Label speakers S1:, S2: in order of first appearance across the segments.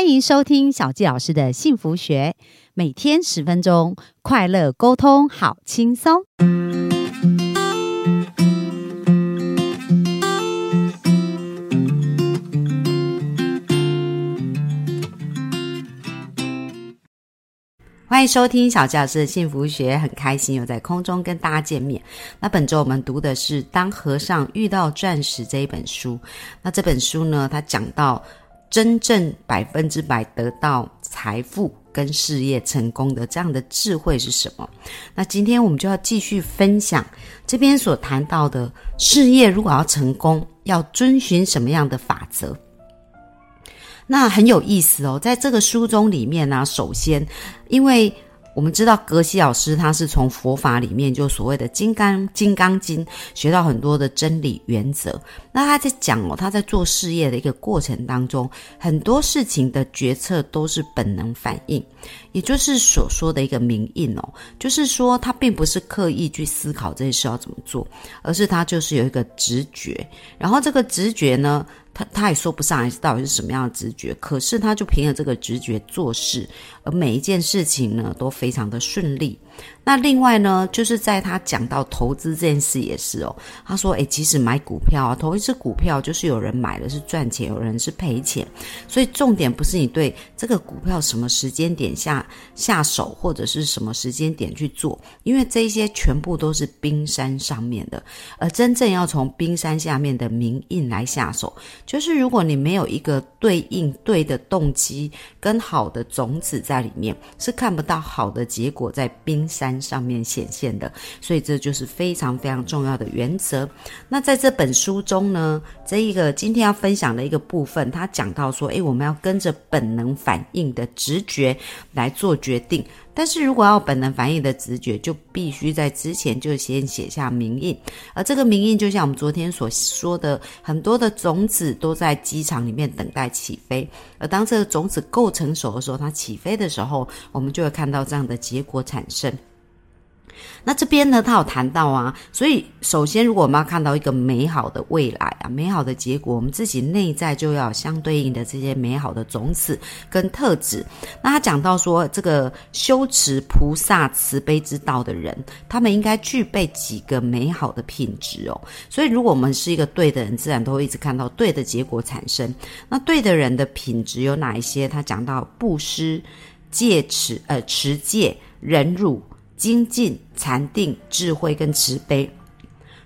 S1: 欢迎收听小纪老师的幸福学，每天十分钟，快乐沟通，好轻松。欢迎收听小纪老师的幸福学，很开心又在空中跟大家见面。那本周我们读的是《当和尚遇到钻石》这一本书。那这本书呢，它讲到。真正百分之百得到财富跟事业成功的这样的智慧是什么？那今天我们就要继续分享这边所谈到的事业，如果要成功，要遵循什么样的法则？那很有意思哦，在这个书中里面呢，首先因为。我们知道格西老师他是从佛法里面就所谓的《金刚金刚经》学到很多的真理原则。那他在讲哦，他在做事业的一个过程当中，很多事情的决策都是本能反应，也就是所说的一个明印哦，就是说他并不是刻意去思考这些事要怎么做，而是他就是有一个直觉，然后这个直觉呢。他他也说不上来到底是什么样的直觉，可是他就凭着这个直觉做事，而每一件事情呢都非常的顺利。那另外呢，就是在他讲到投资这件事也是哦，他说：“诶，其实买股票啊，投一只股票就是有人买了是赚钱，有人是赔钱，所以重点不是你对这个股票什么时间点下下手，或者是什么时间点去做，因为这些全部都是冰山上面的，而真正要从冰山下面的明印来下手，就是如果你没有一个对应对的动机跟好的种子在里面，是看不到好的结果在冰。”山上面显现的，所以这就是非常非常重要的原则。那在这本书中呢，这一个今天要分享的一个部分，他讲到说，诶，我们要跟着本能反应的直觉来做决定。但是如果要本能反应的直觉，就必须在之前就先写下名印。而这个名印，就像我们昨天所说的，很多的种子都在机场里面等待起飞。而当这个种子够成熟的时候，它起飞的时候，我们就会看到这样的结果产生。那这边呢，他有谈到啊，所以首先，如果我们要看到一个美好的未来啊，美好的结果，我们自己内在就要相对应的这些美好的种子跟特质。那他讲到说，这个修持菩萨慈悲之道的人，他们应该具备几个美好的品质哦。所以，如果我们是一个对的人，自然都会一直看到对的结果产生。那对的人的品质有哪一些？他讲到布施、戒持、呃持戒、忍辱。精进、禅定、智慧跟慈悲，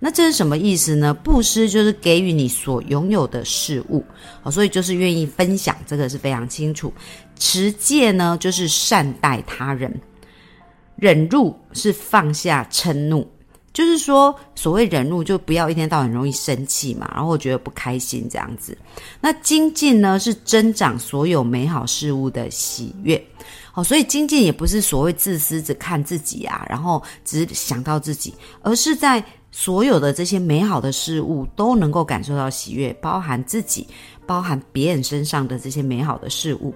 S1: 那这是什么意思呢？布施就是给予你所拥有的事物，所以就是愿意分享，这个是非常清楚。持戒呢，就是善待他人；忍辱是放下嗔怒，就是说所谓忍辱，就不要一天到晚容易生气嘛，然后觉得不开心这样子。那精进呢，是增长所有美好事物的喜悦。好，所以精进也不是所谓自私，只看自己啊，然后只想到自己，而是在所有的这些美好的事物都能够感受到喜悦，包含自己，包含别人身上的这些美好的事物。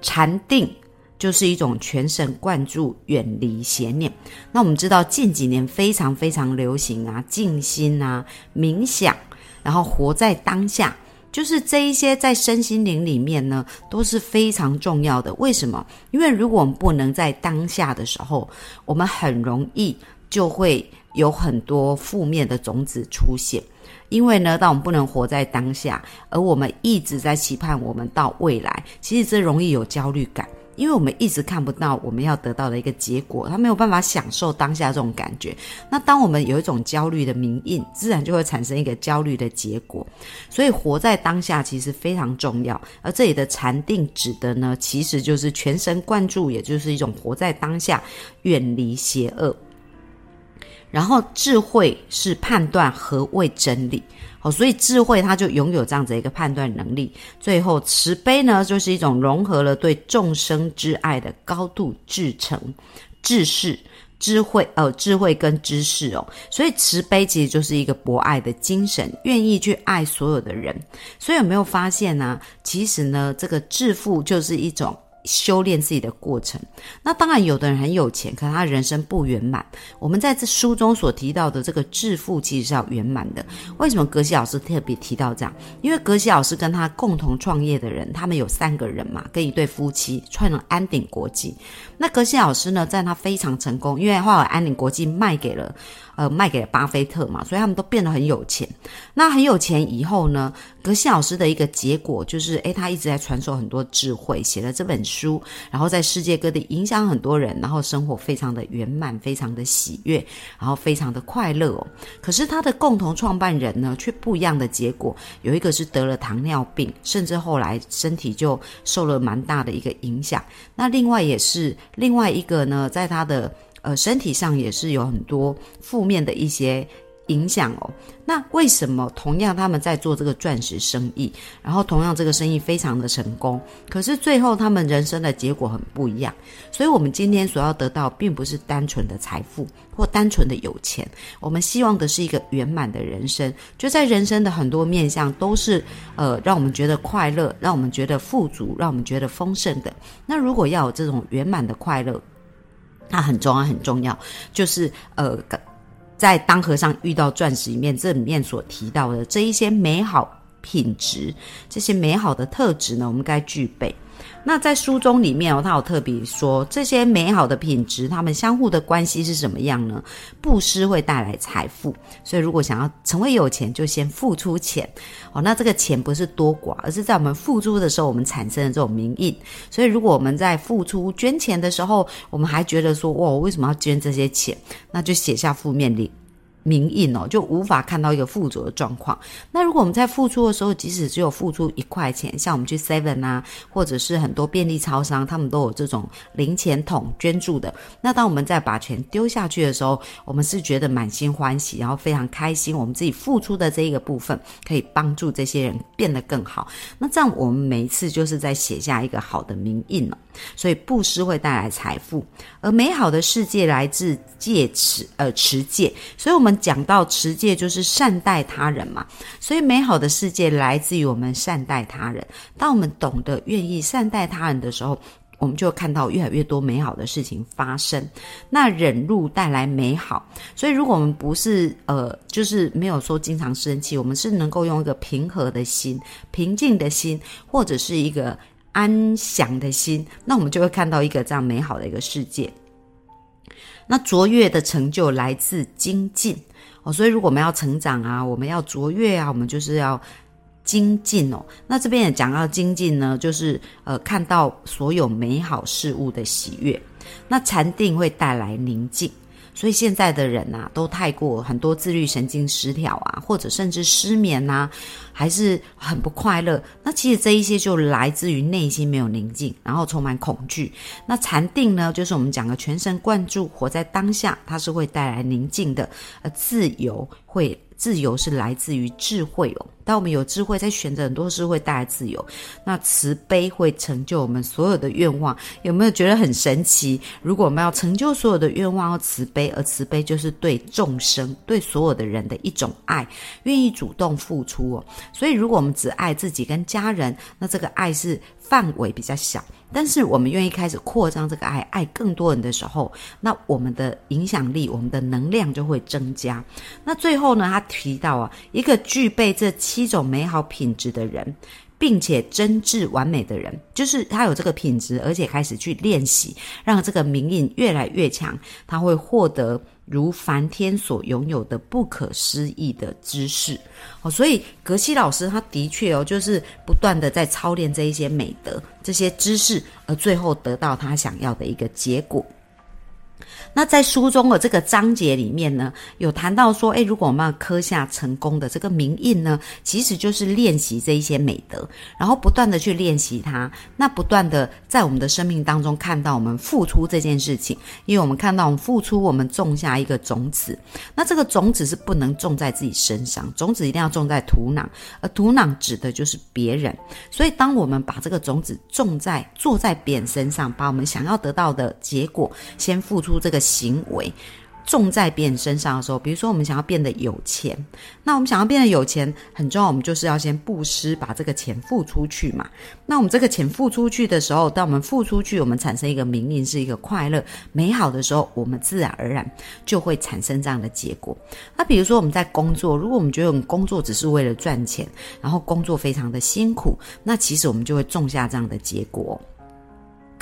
S1: 禅定就是一种全神贯注、远离邪念。那我们知道近几年非常非常流行啊，静心啊，冥想，然后活在当下。就是这一些在身心灵里面呢，都是非常重要的。为什么？因为如果我们不能在当下的时候，我们很容易就会有很多负面的种子出现。因为呢，当我们不能活在当下，而我们一直在期盼我们到未来，其实这容易有焦虑感。因为我们一直看不到我们要得到的一个结果，他没有办法享受当下这种感觉。那当我们有一种焦虑的名印，自然就会产生一个焦虑的结果。所以活在当下其实非常重要。而这里的禅定指的呢，其实就是全神贯注，也就是一种活在当下，远离邪恶。然后智慧是判断何谓真理。哦，所以智慧它就拥有这样子一个判断能力。最后，慈悲呢，就是一种融合了对众生之爱的高度至诚、智识、智慧，呃，智慧跟知识哦。所以，慈悲其实就是一个博爱的精神，愿意去爱所有的人。所以，有没有发现呢？其实呢，这个致富就是一种修炼自己的过程。那当然，有的人很有钱，可能他人生不圆满。我们在这书中所提到的这个致富，其实是要圆满的。为什么格西老师特别提到这样？因为格西老师跟他共同创业的人，他们有三个人嘛，跟一对夫妻创了安鼎国际。那格西老师呢，在他非常成功，因为后来安鼎国际卖给了。呃，卖给了巴菲特嘛，所以他们都变得很有钱。那很有钱以后呢，格西老师的一个结果就是，诶，他一直在传授很多智慧，写了这本书书，然后在世界各地影响很多人，然后生活非常的圆满，非常的喜悦，然后非常的快乐哦。可是他的共同创办人呢，却不一样的结果，有一个是得了糖尿病，甚至后来身体就受了蛮大的一个影响。那另外也是另外一个呢，在他的。呃，身体上也是有很多负面的一些影响哦。那为什么同样他们在做这个钻石生意，然后同样这个生意非常的成功，可是最后他们人生的结果很不一样？所以，我们今天所要得到，并不是单纯的财富或单纯的有钱，我们希望的是一个圆满的人生。就在人生的很多面向，都是呃让我们觉得快乐，让我们觉得富足，让我们觉得丰盛的。那如果要有这种圆满的快乐，它很重要，很重要，就是呃，在《当和尚遇到钻石》里面，这里面所提到的这一些美好品质，这些美好的特质呢，我们该具备。那在书中里面哦，他有特别说这些美好的品质，他们相互的关系是什么样呢？布施会带来财富，所以如果想要成为有钱，就先付出钱哦。那这个钱不是多寡，而是在我们付出的时候，我们产生的这种名印。所以如果我们在付出捐钱的时候，我们还觉得说哇，我为什么要捐这些钱？那就写下负面里。名印哦，就无法看到一个富足的状况。那如果我们在付出的时候，即使只有付出一块钱，像我们去 Seven 啊，或者是很多便利超商，他们都有这种零钱桶捐助的。那当我们在把钱丢下去的时候，我们是觉得满心欢喜，然后非常开心，我们自己付出的这一个部分可以帮助这些人变得更好。那这样我们每一次就是在写下一个好的名印了。所以布施会带来财富，而美好的世界来自戒持，呃，持戒。所以我们讲到持戒就是善待他人嘛。所以美好的世界来自于我们善待他人。当我们懂得愿意善待他人的时候，我们就看到越来越多美好的事情发生。那忍辱带来美好。所以如果我们不是呃，就是没有说经常生气，我们是能够用一个平和的心、平静的心，或者是一个。安详的心，那我们就会看到一个这样美好的一个世界。那卓越的成就来自精进哦，所以如果我们要成长啊，我们要卓越啊，我们就是要精进哦。那这边也讲到精进呢，就是呃，看到所有美好事物的喜悦。那禅定会带来宁静。所以现在的人呐，都太过很多自律神经失调啊，或者甚至失眠呐，还是很不快乐。那其实这一些就来自于内心没有宁静，然后充满恐惧。那禅定呢，就是我们讲的全神贯注，活在当下，它是会带来宁静的，呃，自由会。自由是来自于智慧哦。当我们有智慧，在选择很多事会带来自由。那慈悲会成就我们所有的愿望，有没有觉得很神奇？如果我们要成就所有的愿望，要慈悲，而慈悲就是对众生、对所有的人的一种爱，愿意主动付出哦。所以，如果我们只爱自己跟家人，那这个爱是范围比较小。但是我们愿意开始扩张这个爱，爱更多人的时候，那我们的影响力、我们的能量就会增加。那最后呢，他提到啊，一个具备这七种美好品质的人，并且真挚完美的人，就是他有这个品质，而且开始去练习，让这个名印越来越强，他会获得。如梵天所拥有的不可思议的知识哦，所以格西老师他的确哦，就是不断的在操练这一些美德、这些知识，而最后得到他想要的一个结果。那在书中的这个章节里面呢，有谈到说，诶，如果我们要刻下成功的这个名印呢，其实就是练习这一些美德，然后不断的去练习它，那不断的在我们的生命当中看到我们付出这件事情，因为我们看到我们付出，我们种下一个种子，那这个种子是不能种在自己身上，种子一定要种在土壤，而土壤指的就是别人，所以当我们把这个种子种在坐在别人身上，把我们想要得到的结果先付出出这个。行为，种在别人身上的时候，比如说我们想要变得有钱，那我们想要变得有钱，很重要，我们就是要先布施，把这个钱付出去嘛。那我们这个钱付出去的时候，当我们付出去，我们产生一个名利，是一个快乐、美好的时候，我们自然而然就会产生这样的结果。那比如说我们在工作，如果我们觉得我们工作只是为了赚钱，然后工作非常的辛苦，那其实我们就会种下这样的结果。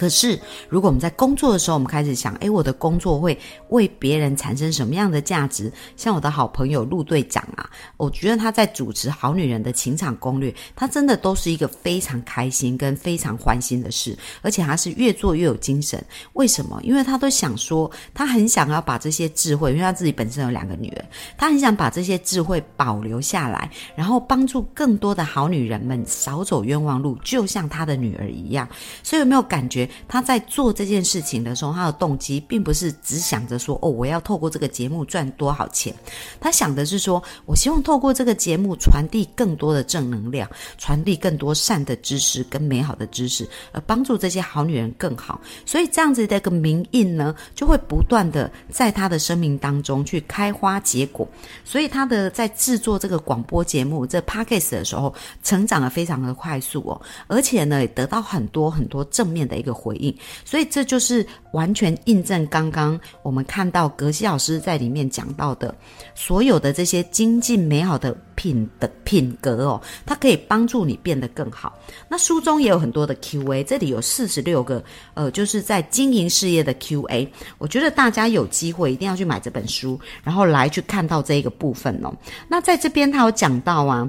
S1: 可是，如果我们在工作的时候，我们开始想，诶，我的工作会为别人产生什么样的价值？像我的好朋友陆队长啊，我觉得他在主持《好女人的情场攻略》，他真的都是一个非常开心跟非常欢心的事，而且他是越做越有精神。为什么？因为他都想说，他很想要把这些智慧，因为他自己本身有两个女儿，他很想把这些智慧保留下来，然后帮助更多的好女人们少走冤枉路，就像他的女儿一样。所以有没有感觉？他在做这件事情的时候，他的动机并不是只想着说：“哦，我要透过这个节目赚多少钱。”他想的是说：“我希望透过这个节目传递更多的正能量，传递更多善的知识跟美好的知识，而帮助这些好女人更好。”所以这样子的一个名印呢，就会不断的在他的生命当中去开花结果。所以他的在制作这个广播节目这 podcast 的时候，成长的非常的快速哦，而且呢，也得到很多很多正面的一个。回应，所以这就是完全印证刚刚我们看到格西老师在里面讲到的所有的这些精进美好的品的品格哦，它可以帮助你变得更好。那书中也有很多的 Q&A，这里有四十六个，呃，就是在经营事业的 Q&A。我觉得大家有机会一定要去买这本书，然后来去看到这一个部分哦。那在这边他有讲到啊。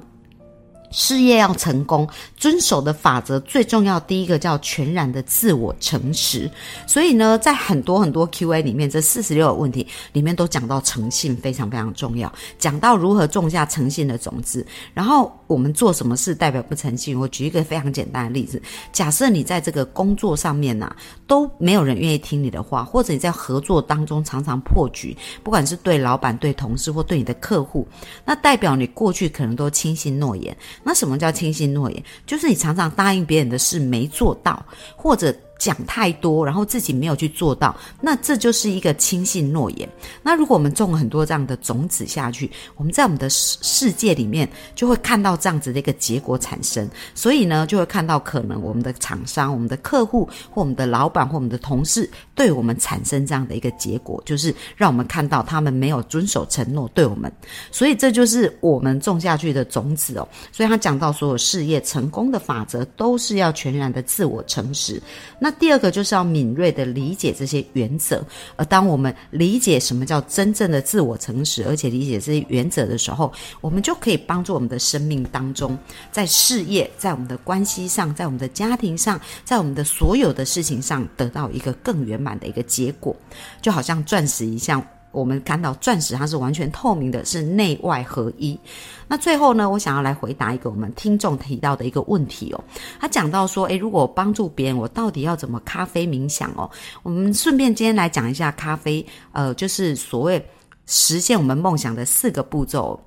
S1: 事业要成功，遵守的法则最重要。第一个叫全然的自我诚实。所以呢，在很多很多 Q&A 里面，这四十六个问题里面都讲到诚信非常非常重要，讲到如何种下诚信的种子。然后我们做什么事代表不诚信？我举一个非常简单的例子：假设你在这个工作上面呐，都没有人愿意听你的话，或者你在合作当中常常破局，不管是对老板、对同事或对你的客户，那代表你过去可能都轻信诺言。那什么叫轻信诺言？就是你常常答应别人的事没做到，或者。讲太多，然后自己没有去做到，那这就是一个轻信诺言。那如果我们种了很多这样的种子下去，我们在我们的世世界里面就会看到这样子的一个结果产生。所以呢，就会看到可能我们的厂商、我们的客户或我们的老板或我们的同事对我们产生这样的一个结果，就是让我们看到他们没有遵守承诺对我们。所以这就是我们种下去的种子哦。所以他讲到所有事业成功的法则都是要全然的自我诚实。那第二个就是要敏锐的理解这些原则，而当我们理解什么叫真正的自我诚实，而且理解这些原则的时候，我们就可以帮助我们的生命当中，在事业、在我们的关系上、在我们的家庭上、在我们的所有的事情上，得到一个更圆满的一个结果，就好像钻石一样。我们看到钻石，它是完全透明的，是内外合一。那最后呢，我想要来回答一个我们听众提到的一个问题哦。他讲到说，诶，如果帮助别人，我到底要怎么咖啡冥想哦？我们顺便今天来讲一下咖啡，呃，就是所谓实现我们梦想的四个步骤。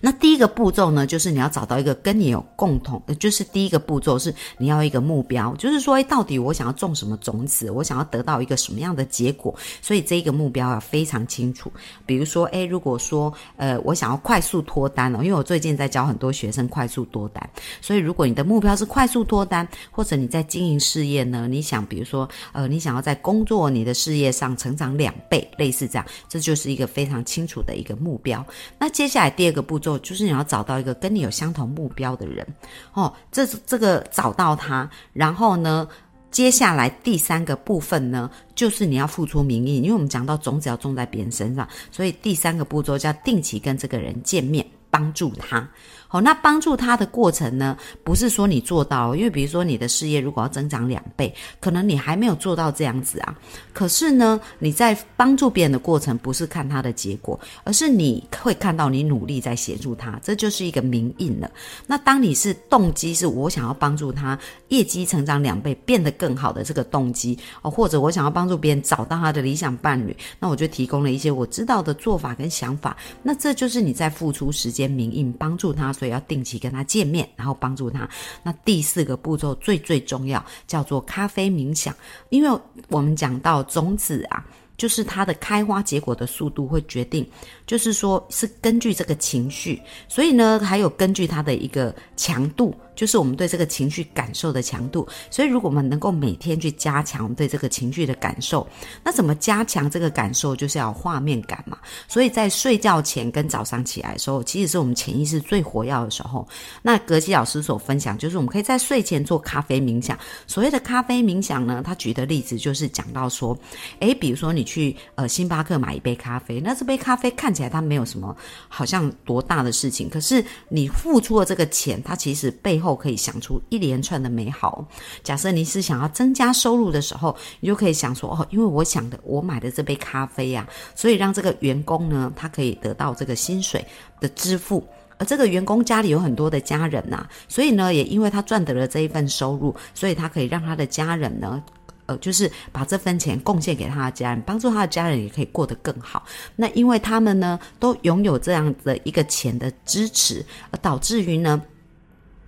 S1: 那第一个步骤呢，就是你要找到一个跟你有共同，就是第一个步骤是你要一个目标，就是说，哎，到底我想要种什么种子，我想要得到一个什么样的结果，所以这一个目标要非常清楚。比如说，哎，如果说，呃，我想要快速脱单哦，因为我最近在教很多学生快速脱单，所以如果你的目标是快速脱单，或者你在经营事业呢，你想，比如说，呃，你想要在工作你的事业上成长两倍，类似这样，这就是一个非常清楚的一个目标。那接下来第二个。步骤就是你要找到一个跟你有相同目标的人，哦，这这个找到他，然后呢，接下来第三个部分呢，就是你要付出名义，因为我们讲到种子要种在别人身上，所以第三个步骤叫定期跟这个人见面，帮助他。好，那帮助他的过程呢？不是说你做到，因为比如说你的事业如果要增长两倍，可能你还没有做到这样子啊。可是呢，你在帮助别人的过程，不是看他的结果，而是你会看到你努力在协助他，这就是一个名印了。那当你是动机是我想要帮助他业绩成长两倍，变得更好的这个动机哦，或者我想要帮助别人找到他的理想伴侣，那我就提供了一些我知道的做法跟想法。那这就是你在付出时间名印帮助他。所以要定期跟他见面，然后帮助他。那第四个步骤最最重要，叫做咖啡冥想。因为我们讲到种子啊，就是它的开花结果的速度会决定，就是说是根据这个情绪，所以呢，还有根据它的一个强度。就是我们对这个情绪感受的强度，所以如果我们能够每天去加强对这个情绪的感受，那怎么加强这个感受？就是要画面感嘛。所以在睡觉前跟早上起来的时候，其实是我们潜意识最活跃的时候。那格基老师所分享，就是我们可以在睡前做咖啡冥想。所谓的咖啡冥想呢，他举的例子就是讲到说，诶，比如说你去呃星巴克买一杯咖啡，那这杯咖啡看起来它没有什么好像多大的事情，可是你付出了这个钱，它其实背后。可以想出一连串的美好。假设你是想要增加收入的时候，你就可以想说：哦，因为我想的，我买的这杯咖啡呀，所以让这个员工呢，他可以得到这个薪水的支付。而这个员工家里有很多的家人呐，所以呢，也因为他赚得了这一份收入，所以他可以让他的家人呢，呃，就是把这份钱贡献给他的家人，帮助他的家人也可以过得更好。那因为他们呢，都拥有这样的一个钱的支持，而导致于呢。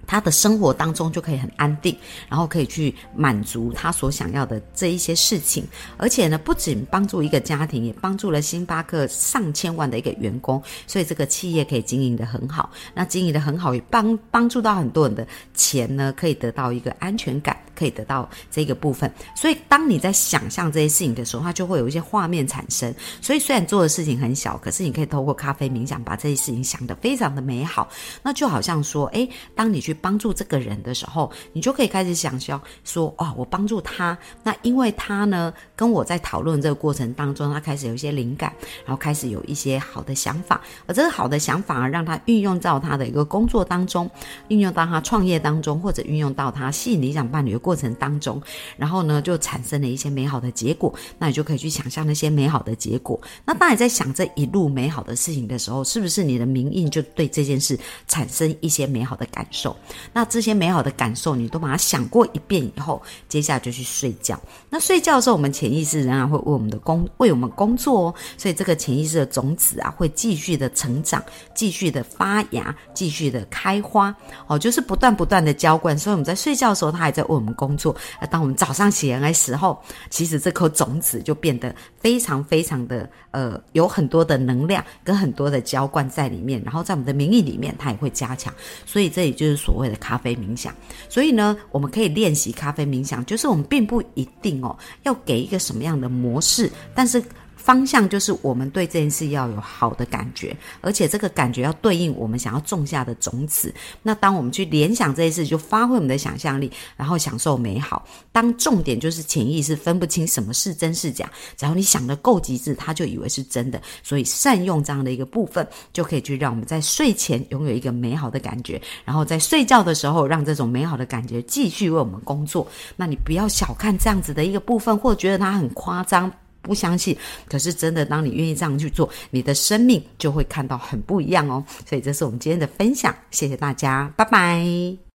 S1: 他的生活当中就可以很安定，然后可以去满足他所想要的这一些事情，而且呢，不仅帮助一个家庭，也帮助了星巴克上千万的一个员工，所以这个企业可以经营的很好。那经营的很好，也帮帮助到很多人的钱呢，可以得到一个安全感，可以得到这个部分。所以，当你在想象这些事情的时候，它就会有一些画面产生。所以，虽然做的事情很小，可是你可以透过咖啡冥想，把这些事情想得非常的美好。那就好像说，诶，当你去。帮助这个人的时候，你就可以开始想象说：哦，我帮助他，那因为他呢，跟我在讨论这个过程当中，他开始有一些灵感，然后开始有一些好的想法，而这个好的想法让他运用到他的一个工作当中，运用到他创业当中，或者运用到他吸引理想伴侣的过程当中，然后呢，就产生了一些美好的结果。那你就可以去想象那些美好的结果。那当你在想这一路美好的事情的时候，是不是你的名印就对这件事产生一些美好的感受？那这些美好的感受，你都把它想过一遍以后，接下来就去睡觉。那睡觉的时候，我们潜意识仍然会为我们的工为我们工作哦。所以这个潜意识的种子啊，会继续的成长，继续的发芽，继续的开花哦，就是不断不断的浇灌。所以我们在睡觉的时候，它还在为我们工作。那当我们早上起来的时候，其实这颗种子就变得非常非常的呃，有很多的能量跟很多的浇灌在里面。然后在我们的名义里面，它也会加强。所以这也就是说所谓的。咖啡冥想，所以呢，我们可以练习咖啡冥想，就是我们并不一定哦，要给一个什么样的模式，但是。方向就是我们对这件事要有好的感觉，而且这个感觉要对应我们想要种下的种子。那当我们去联想这件事，就发挥我们的想象力，然后享受美好。当重点就是潜意识分不清什么是真是假，只要你想的够极致，他就以为是真的。所以善用这样的一个部分，就可以去让我们在睡前拥有一个美好的感觉，然后在睡觉的时候让这种美好的感觉继续为我们工作。那你不要小看这样子的一个部分，或者觉得它很夸张。不相信，可是真的，当你愿意这样去做，你的生命就会看到很不一样哦。所以这是我们今天的分享，谢谢大家，拜拜。